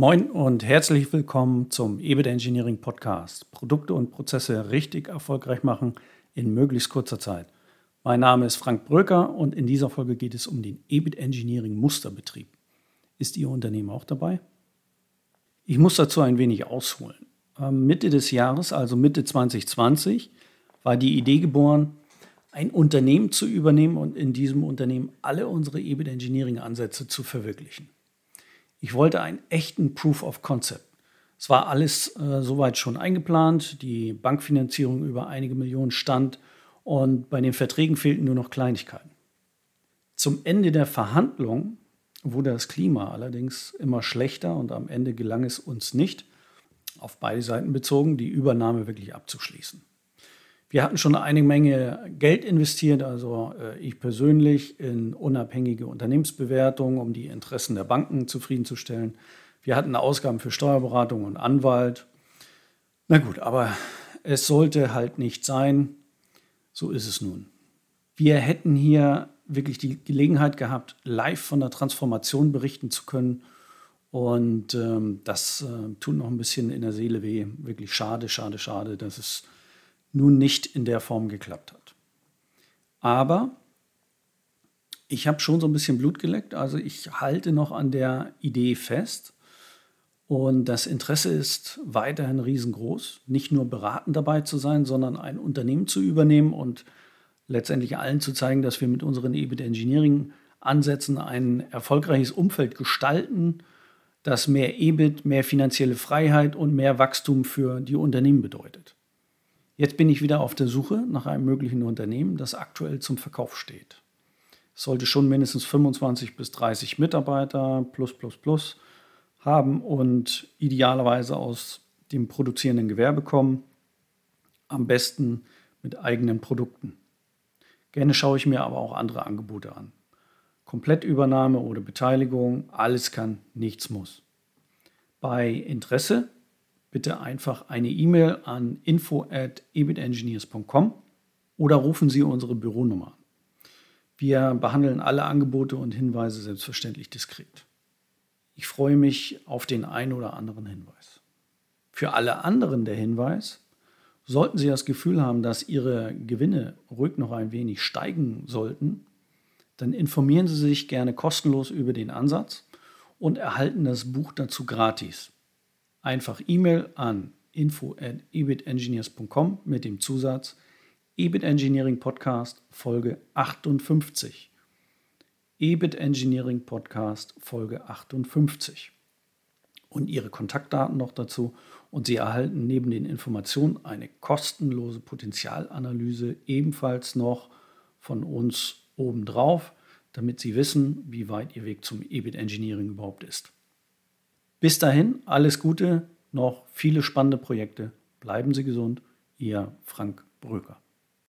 Moin und herzlich willkommen zum EBIT Engineering Podcast. Produkte und Prozesse richtig erfolgreich machen in möglichst kurzer Zeit. Mein Name ist Frank Bröker und in dieser Folge geht es um den EBIT Engineering Musterbetrieb. Ist Ihr Unternehmen auch dabei? Ich muss dazu ein wenig ausholen. Mitte des Jahres, also Mitte 2020, war die Idee geboren, ein Unternehmen zu übernehmen und in diesem Unternehmen alle unsere EBIT Engineering Ansätze zu verwirklichen. Ich wollte einen echten Proof of Concept. Es war alles äh, soweit schon eingeplant, die Bankfinanzierung über einige Millionen stand und bei den Verträgen fehlten nur noch Kleinigkeiten. Zum Ende der Verhandlungen wurde das Klima allerdings immer schlechter und am Ende gelang es uns nicht, auf beide Seiten bezogen, die Übernahme wirklich abzuschließen. Wir hatten schon eine Menge Geld investiert, also äh, ich persönlich in unabhängige Unternehmensbewertungen, um die Interessen der Banken zufriedenzustellen. Wir hatten Ausgaben für Steuerberatung und Anwalt. Na gut, aber es sollte halt nicht sein. So ist es nun. Wir hätten hier wirklich die Gelegenheit gehabt, live von der Transformation berichten zu können. Und ähm, das äh, tut noch ein bisschen in der Seele weh. Wirklich schade, schade, schade, dass es nun nicht in der Form geklappt hat. Aber ich habe schon so ein bisschen Blut geleckt, also ich halte noch an der Idee fest. Und das Interesse ist weiterhin riesengroß, nicht nur beratend dabei zu sein, sondern ein Unternehmen zu übernehmen und letztendlich allen zu zeigen, dass wir mit unseren EBIT Engineering Ansätzen ein erfolgreiches Umfeld gestalten, das mehr EBIT, mehr finanzielle Freiheit und mehr Wachstum für die Unternehmen bedeutet. Jetzt bin ich wieder auf der Suche nach einem möglichen Unternehmen, das aktuell zum Verkauf steht. Es sollte schon mindestens 25 bis 30 Mitarbeiter plus plus plus haben und idealerweise aus dem produzierenden Gewerbe kommen, am besten mit eigenen Produkten. Gerne schaue ich mir aber auch andere Angebote an. Komplettübernahme oder Beteiligung, alles kann, nichts muss. Bei Interesse bitte einfach eine E-Mail an info@ebitengineers.com oder rufen Sie unsere Büronummer an. Wir behandeln alle Angebote und Hinweise selbstverständlich diskret. Ich freue mich auf den einen oder anderen Hinweis. Für alle anderen der Hinweis, sollten Sie das Gefühl haben, dass Ihre Gewinne ruhig noch ein wenig steigen sollten, dann informieren Sie sich gerne kostenlos über den Ansatz und erhalten das Buch dazu gratis einfach E-Mail an info@ebitengineers.com mit dem Zusatz EBIT Engineering Podcast Folge 58. EBIT Engineering Podcast Folge 58. Und Ihre Kontaktdaten noch dazu. Und Sie erhalten neben den Informationen eine kostenlose Potenzialanalyse ebenfalls noch von uns obendrauf, damit Sie wissen, wie weit Ihr Weg zum EBIT Engineering überhaupt ist. Bis dahin, alles Gute, noch viele spannende Projekte. Bleiben Sie gesund, Ihr Frank Bröker.